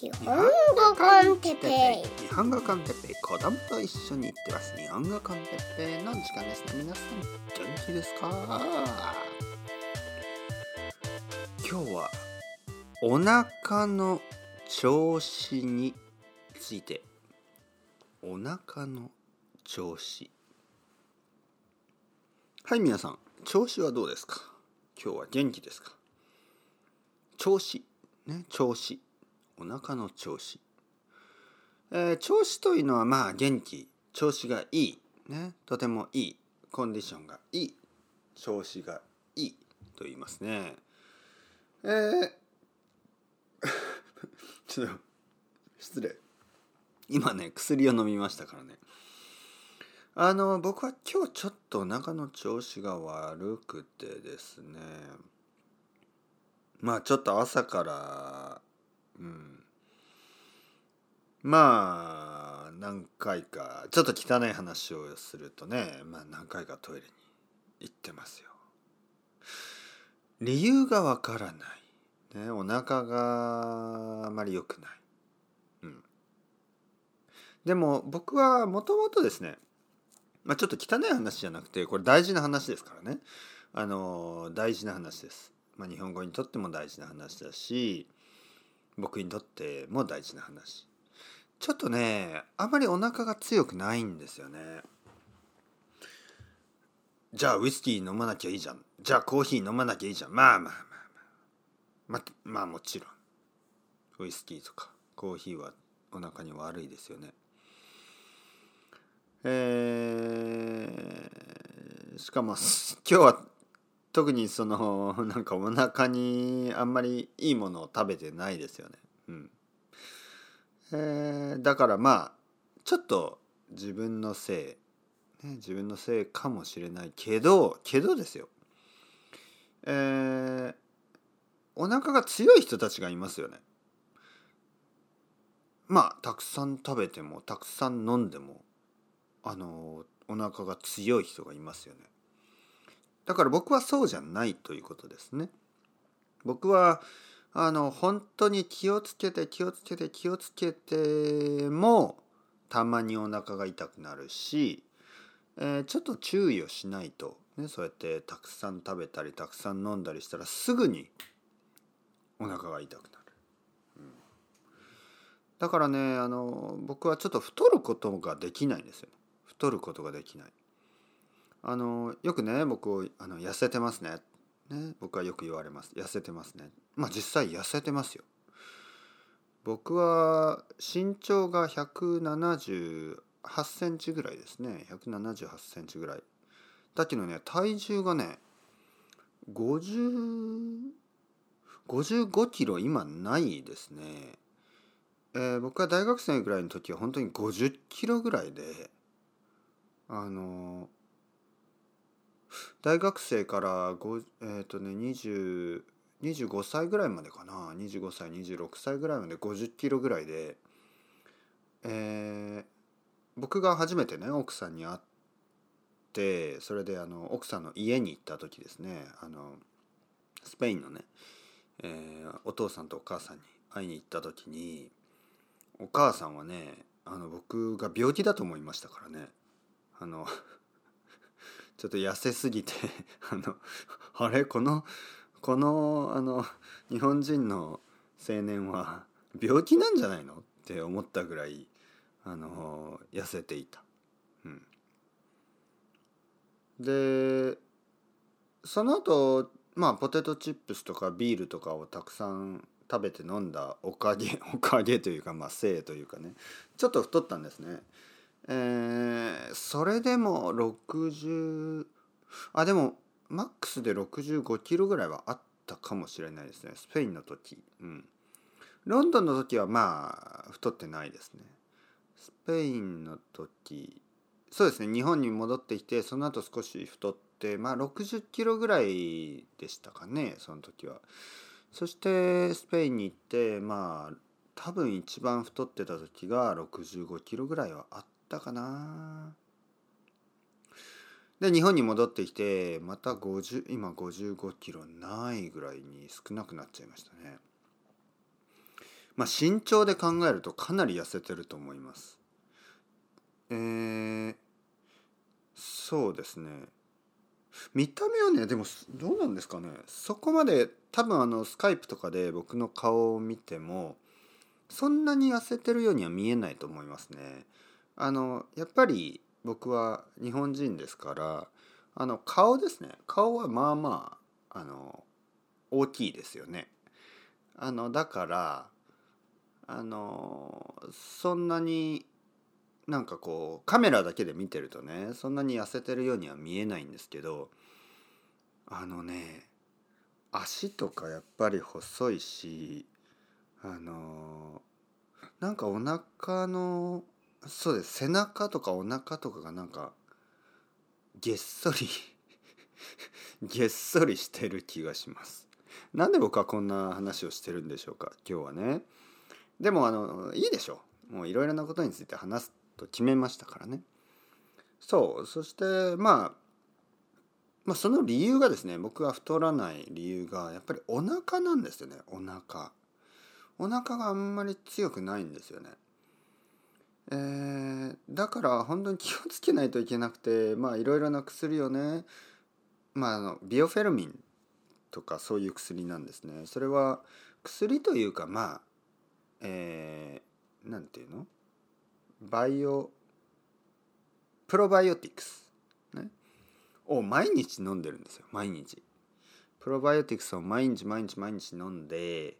日本語コンテッペイ。日本語コンテッペイ。子供と一緒に行ってます日本語コンテッペイの時間ですね。皆さん元気ですか？今日はお腹の調子について。お腹の調子。はい皆さん。調子はどうですか？今日は元気ですか？調子。ね調子。お腹の調子、えー、調子というのはまあ元気。調子がいい。ね。とてもいい。コンディションがいい。調子がいいと言いますね。えー、ちょっと失礼。今ね薬を飲みましたからね。あの僕は今日ちょっとお腹の調子が悪くてですね。まあちょっと朝からうん。まあ何回かちょっと汚い話をするとねまあ何回かトイレに行ってますよ。理由がわからない、ね、お腹があまり良くない。うん。でも僕はもともとですねまあちょっと汚い話じゃなくてこれ大事な話ですからね。あの大事な話です。まあ、日本語にとっても大事な話だし僕にとっても大事な話。ちょっとねあまりお腹が強くないんですよね。じゃあウイスキー飲まなきゃいいじゃん。じゃあコーヒー飲まなきゃいいじゃん。まあまあまあまあ。ままあもちろん。ウイスキーとか。コーヒーはお腹に悪いですよね。えー、しかも今日は特にその なんかお腹にあんまりいいものを食べてないですよね。うんえー、だからまあちょっと自分のせい、ね、自分のせいかもしれないけどけどですよ、えー、お腹が強い人たちがいますよね。まあたくさん食べてもたくさん飲んでもあのお腹が強い人がいますよね。だから僕はそうじゃないということですね。僕はあの本当に気をつけて気をつけて気をつけてもたまにお腹が痛くなるし、えー、ちょっと注意をしないと、ね、そうやってたくさん食べたりたくさん飲んだりしたらすぐにお腹が痛くなる。うん、だからねあの僕はちょっと太ることができないんですよ、ね。太ることができない。あのよくね僕あの痩せてますね。ね僕はよく言われます。痩せてますね。まあ実際痩せてますよ。僕は身長が178センチぐらいですね。178センチぐらい。だけどね体重がね50 55キロ今ないですね、えー、僕は大学生ぐらいの時は本当に50キロぐらいであの大学生からえっ、ー、とね20 25歳ぐらいまでかな。25歳26歳ぐらいまで50キロぐらいで、えー、僕が初めてね奥さんに会ってそれであの奥さんの家に行った時ですね。あのスペインのね、えー、お父さんとお母さんに会いに行った時にお母さんはねあの僕が病気だと思いましたからね。あのちょっと痩せすぎて あのあれ？このこのあの日本人の青年は病気なんじゃないの？って思ったぐらいあの痩せていた。うん、でその後まあポテトチップスとかビールとかをたくさん食べて飲んだおかげ おかげというかまあせいというかねちょっと太ったんですね。え、それでも60あでもマックスで65キロぐらいはあったかもしれないですね。スペインの時。うん。ロンドンの時はまあ太ってないですね。スペインの時そうですね。日本に戻ってきてその後少し太ってまあ60キロぐらいでしたかね。その時は。そしてスペインに行ってまあ多分一番太ってた時が65キロぐらいはあったったかな。で日本に戻ってきてまた50今55キロないぐらいに少なくなっちゃいましたね。まあ身長で考えるとかなり痩せてると思います。えー、そうですね。見た目はねでもどうなんですかね。そこまで多分あのスカイプとかで僕の顔を見てもそんなに痩せてるようには見えないと思いますね。あのやっぱり僕は日本人ですからあの顔ですね顔はまあまああの大きいですよね。あのだからあのそんなになんかこうカメラだけで見てるとねそんなに痩せてるようには見えないんですけどあのね足とかやっぱり細いしあのなんかお腹のそうです背中とかお腹とかがなんかげっそり げっそりしてる気がします。なんで僕はこんな話をしてるんでしょうか？今日はね。でもあのいいでしょう。もういろいろなことについて話すと決めましたからね。そうそしてまあまあその理由がですね僕が太らない理由がやっぱりお腹なんですよねお腹お腹があんまり強くないんですよね。えー、だから本当に気をつけないといけなくてまあいろいろな薬をねまああのビオフェルミンとかそういう薬なんですね。それは薬というかまあえー、なんていうの？バイオプロバイオティクス、ね、を毎日飲んでるんですよ毎日。プロバイオティクスを毎日毎日毎日飲んで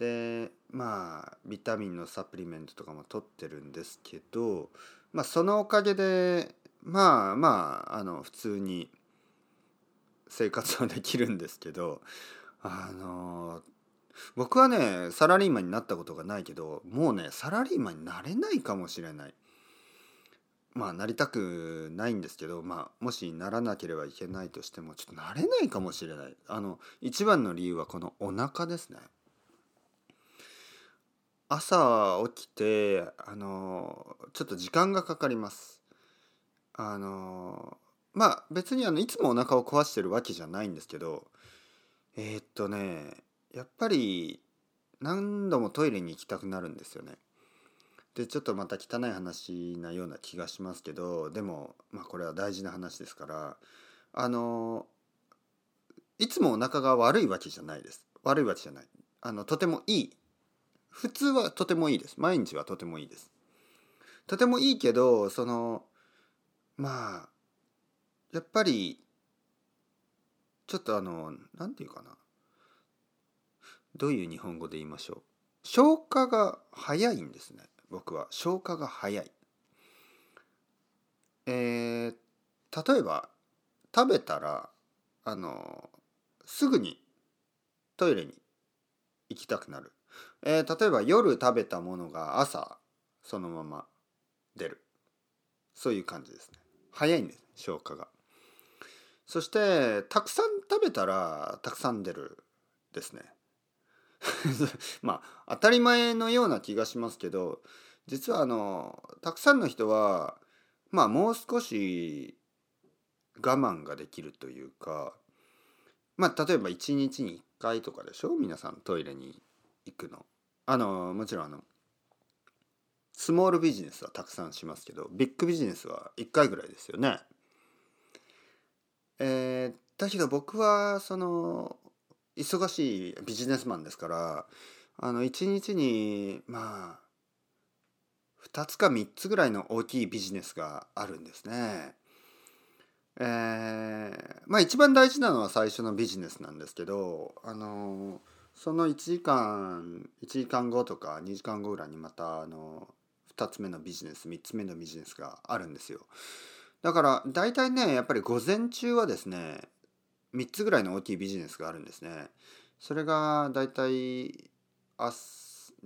でまあビタミンのサプリメントとかも取ってるんですけど、まあ、そのおかげでまあまああの普通に生活はできるんですけどあの僕はねサラリーマンになったことがないけどもうねサラリーマンになれないかもしれない。まあなりたくないんですけど、まあ、もしならなければいけないとしてもちょっとなれないかもしれないあの一番の理由はこのお腹ですね朝起きてあのちょっと時間がかかります。あのまあ別にあのいつもお腹を壊してるわけじゃないんですけどえー、っとねやっぱり何度もトイレに行きたくなるんですよね。でちょっとまた汚い話なような気がしますけどでもまあこれは大事な話ですからあのいつもお腹が悪いわけじゃないです。悪いわけじゃない。あのとてもいい普通はとてもいいです。毎日はとてもいいです。とてもいいけどそのまあやっぱりちょっとあの何て言うかな。どういう日本語で言いましょう。消化が早いんですね。僕は。消化が早い。えー、例えば食べたらあのすぐにトイレに行きたくなる。えー、例えば夜食べたものが朝そのまま出る。そういう感じですね。早いんです消化が。そしてたくさん食べたらたくさん出るですね。まあ当たり前のような気がしますけど実はあのたくさんの人はまあもう少し我慢ができるというかまあ例えば1日に1回とかでしょ？皆さんトイレに行くの。あのもちろんあのスモールビジネスはたくさんしますけどビッグビジネスは1回ぐらいですよね。えー、だけど僕はその忙しいビジネスマンですからあの1日にまあ2つか3つぐらいの大きいビジネスがあるんですね。えー、まあ一番大事なのは最初のビジネスなんですけどあのその1時間1時間後とか2時間後ぐらいにまたあの2つ目のビジネス3つ目のビジネスがあるんですよだから大体ねやっぱり午前中はですね3つぐらいの大きいビジネスがあるんですねそれが大体明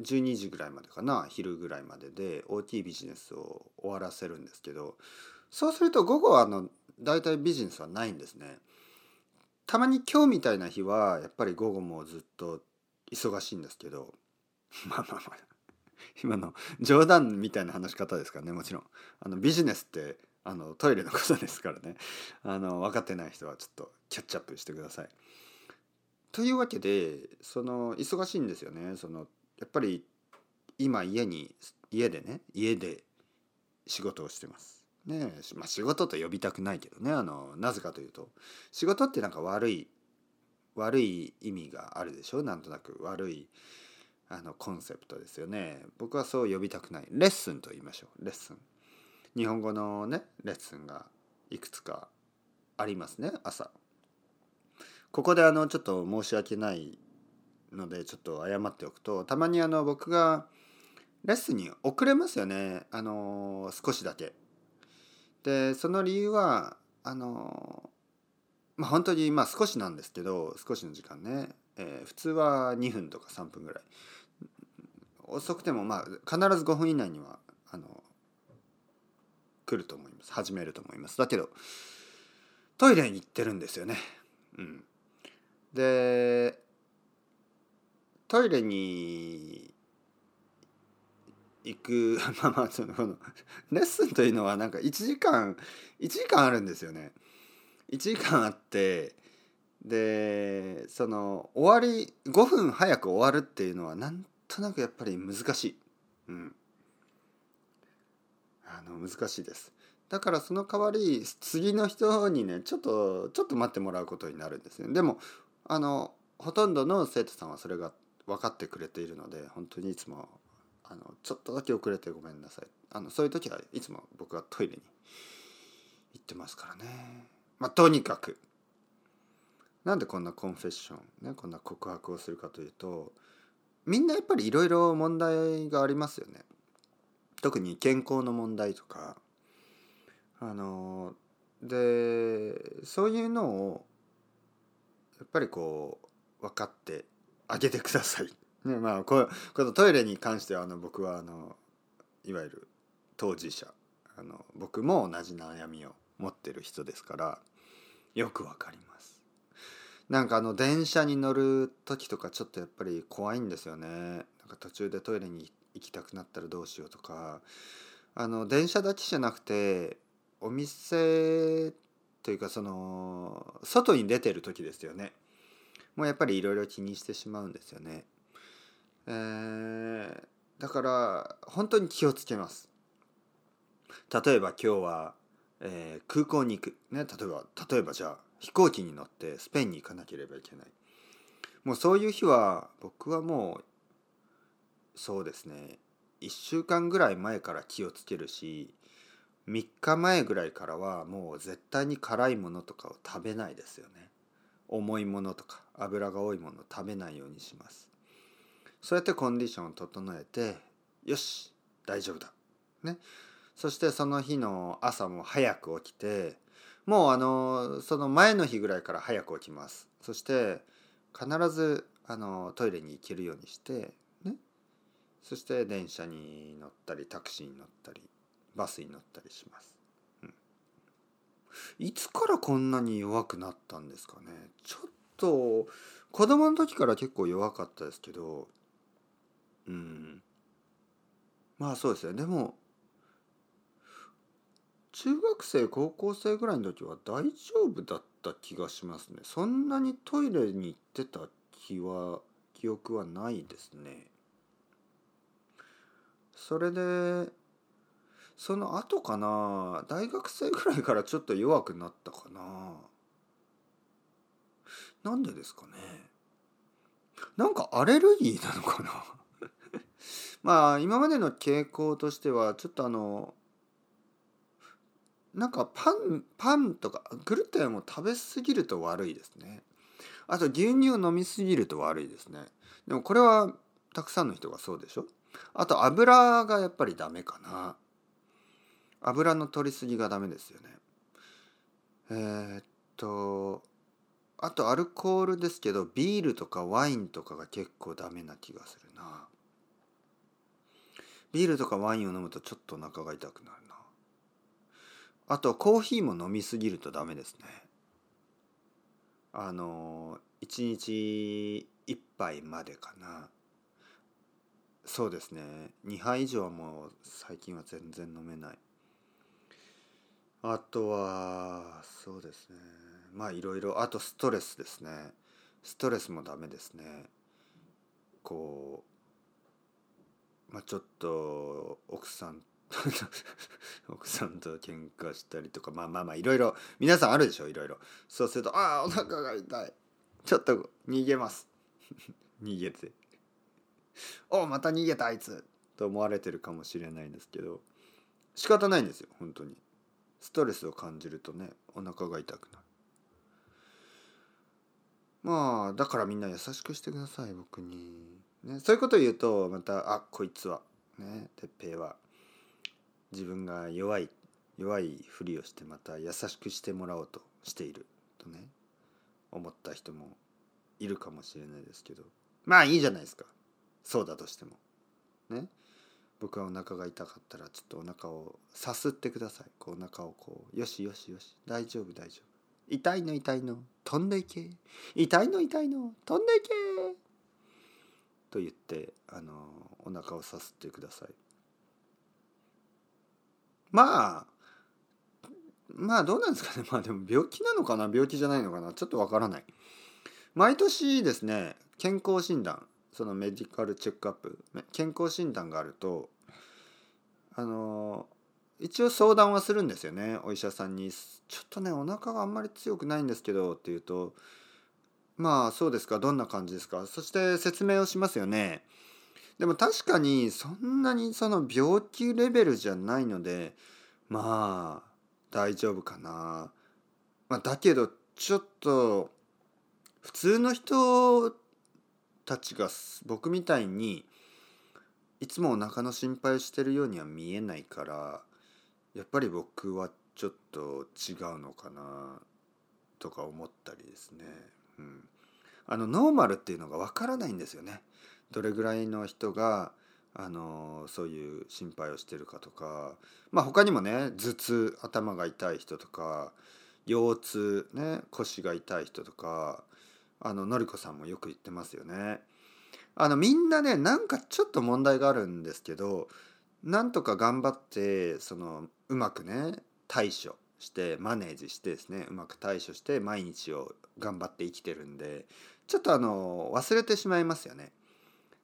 12時ぐらいまでかな昼ぐらいまでで大きいビジネスを終わらせるんですけどそうすると午後はあの大体ビジネスはないんですね。たまに今日みたいな日はやっぱり午後もずっと忙しいんですけど まあまあまあ今の冗談みたいな話し方ですからねもちろんあのビジネスってあのトイレのことですからねあの分かってない人はちょっとキャッチアップしてください。というわけでその忙しいんですよねそのやっぱり今家に家でね家で仕事をしてます。ねまあ、仕事と呼びたくないけどねあのなぜかというと仕事ってなんか悪い悪い意味があるでしょ？なんとなく悪いあのコンセプトですよね。僕はそう呼びたくない。レッスンと言いましょう。レッスン。日本語のねレッスンがいくつかありますね朝。ここであのちょっと申し訳ないのでちょっと謝っておくとたまにあの僕がレッスンに遅れますよね。あの少しだけ。でその理由はあのまあ本当にまあ少しなんですけど少しの時間ね、えー普通は2分とか3分ぐらい。遅くてもまあ必ず5分以内にはあの来ると思います。始めると思います。だけどトイレに行ってるんですよね。うん。でトイレに行く まあまあそのレッスンというのはなんか1時間1時間あるんですよね。1時間あってでその終わり5分早く終わるっていうのはなんとなくやっぱり難しい、うん、あの難しいです。だからその代わり次の人にねちょっとちょっと待ってもらうことになるんですね。でもあのほとんどの生徒さんはそれが分かってくれているので本当にいつもあのちょっとだけ遅れてごめんなさい。あのそういう時はいつも僕はトイレに行ってますからね。まあとにかく。なんでこんなコンフェッションねこんな告白をするかというとみんなやっぱりいろいろ問題がありますよね。特に健康の問題とか。あのでそういうのをやっぱりこう分かってあげてください。ねまあここのトイレに関してはあの僕はあのいわゆる当事者あの僕も同じ悩みを持ってる人ですからよくわかります。なんかあの電車に乗る時とかちょっとやっぱり怖いんですよね。なんか途中でトイレに行きたくなったらどうしようとかあの電車だけじゃなくてお店というかその外に出てる時ですよねもうやっぱりいろいろ気にしてしまうんですよね、えーだから本当に気をつけます。例えば今日は、えー空港に行くね。例えば例えばじゃあ飛行機に乗ってスペインに行かなければいけない。もうそういう日は僕はもうそうですね。1週間ぐらい前から気をつけるし3日前ぐらいからはもう絶対に辛いものとかを食べないですよね。重いものとか油が多いものを食べないようにします。そうやってコンディションを整えてよし大丈夫だ。ね。そしてその日の朝も早く起きてもうあのその前の日ぐらいから早く起きます。そして必ずあのトイレに行けるようにしてね。そして電車に乗ったりタクシーに乗ったりバスに乗ったりします、うん、いつからこんなに弱くなったんですかね。ちょっと子供の時から結構弱かったですけどうん。まあそうですね。でも中学生高校生ぐらいの時は大丈夫だった気がしますね。そんなにトイレに行ってた気は記憶はないですね。それでその後かな。大学生ぐらいからちょっと弱くなったかな。なんでですかね。なんかアレルギーなのかな。まあ今までの傾向としてはちょっとあのなんかパンパンとかグルテンを食べ過ぎると悪いですね。あと牛乳を飲み過ぎると悪いですね。でもこれはたくさんの人がそうでしょ。あと油がやっぱりダメかな。油の取りすぎがダメですよね。えーっとあとアルコールですけどビールとかワインとかが結構ダメな気がするな。ビールとかワインを飲むとちょっとお腹が痛くなるな。あとコーヒーも飲みすぎるとダメですね。あの1日1杯までかな。そうですね。2杯以上はもう最近は全然飲めない。あとはそうですね。まあいろいろ。あとストレスですね。ストレスもダメですね。こうまあ、ちょっと奥さん 奥さんと喧嘩したりとかまあまあまあいろいろ皆さんあるでしょいろいろ。そうするとああお腹が痛い。ちょっと逃げます。逃げて。おまた逃げたあいつ。と思われてるかもしれないんですけど。仕方ないんですよ本当に。ストレスを感じるとねお腹が痛くなる。まあだからみんな優しくしてください僕に、ね、そういうことを言うとまたあこいつはね哲平は自分が弱い弱いふりをしてまた優しくしてもらおうとしているとね思った人もいるかもしれないですけど。まあいいじゃないですか。そうだとしても。ね。僕はお腹が痛かったらちょっとお腹をさすってください。こうお腹をこうよしよしよし。大丈夫大丈夫。痛いの痛いの。飛んでいけ。痛いの痛いの。飛んでいけ。と言ってあのお腹をさすってください。まあまあどうなんですかね。まあでも病気なのかな。病気じゃないのかな。ちょっとわからない。毎年ですね健康診断そのメディカルチェックアップ健康診断があるとあの一応相談はするんですよね。お医者さんに「ちょっとねお腹があんまり強くないんですけど」って言うと「まあそうですかどんな感じですか?」そして説明をしますよね。でも確かにそんなにその病気レベルじゃないのでまあ大丈夫かな。まあ、だけどちょっと普通の人たちが僕みたいにいつもお腹の心配してるようには見えないからやっぱり僕はちょっと違うのかなとか思ったりですね。うん、あのノーマルっていうのがわからないんですよね。どれぐらいの人があのそういう心配をしてるかとかまあ他にもね頭痛頭が痛い人とか腰痛ね腰が痛い人とかあののりこさんもよく言ってますよね。あのみんなねなんかちょっと問題があるんですけどなんとか頑張ってそのうまくね対処してマネージしてですねうまく対処して毎日を頑張って生きてるんでちょっとあの忘れてしまいますよね。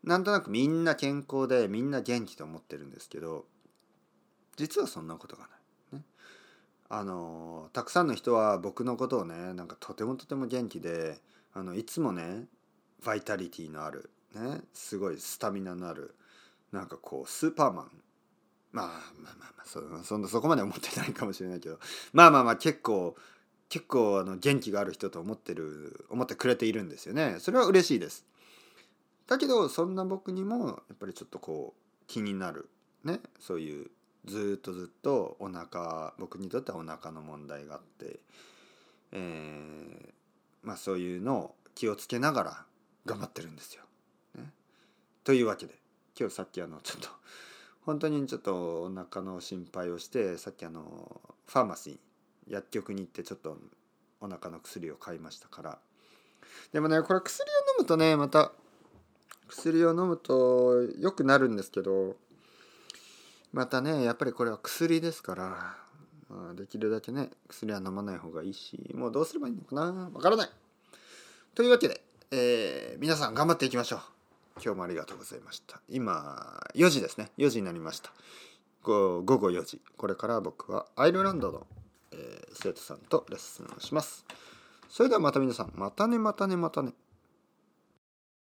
なんとなくみんな健康でみんな元気と思ってるんですけど実はそんなことがない。ね、あのたくさんの人は僕のことをねなんかとてもとても元気であのいつもねバイタリティのある、ね、すごいスタミナのあるなんかこうスーパーマンまあまあまあまあそそそこまで思ってないかもしれないけどまあまあまあ結構結構あの元気がある人と思ってる思ってくれているんですよね。それは嬉しいです。だけどそんな僕にもやっぱりちょっとこう気になるね。そういうずっとずっとお腹僕にとってはお腹の問題があって、えー、まあそういうのを気をつけながら頑張ってるんですよ。ね、というわけで今日さっきあのちょっと本当にちょっとお腹の心配をしてさっきあのファーマシー薬局に行ってちょっとお腹の薬を買いましたから。でもねこれ薬を飲むとねまた薬を飲むと良くなるんですけどまたねやっぱりこれは薬ですから、まあ、できるだけね薬は飲まない方がいいしもうどうすればいいのかなわからない。というわけで、えー、皆さん頑張っていきましょう。今日もありがとうございました。今4時ですね。4時になりました。午後4時。これから僕はアイルランドの、えー、生徒さんとレッスンをします。それではまた皆さんまたねまたねまたね。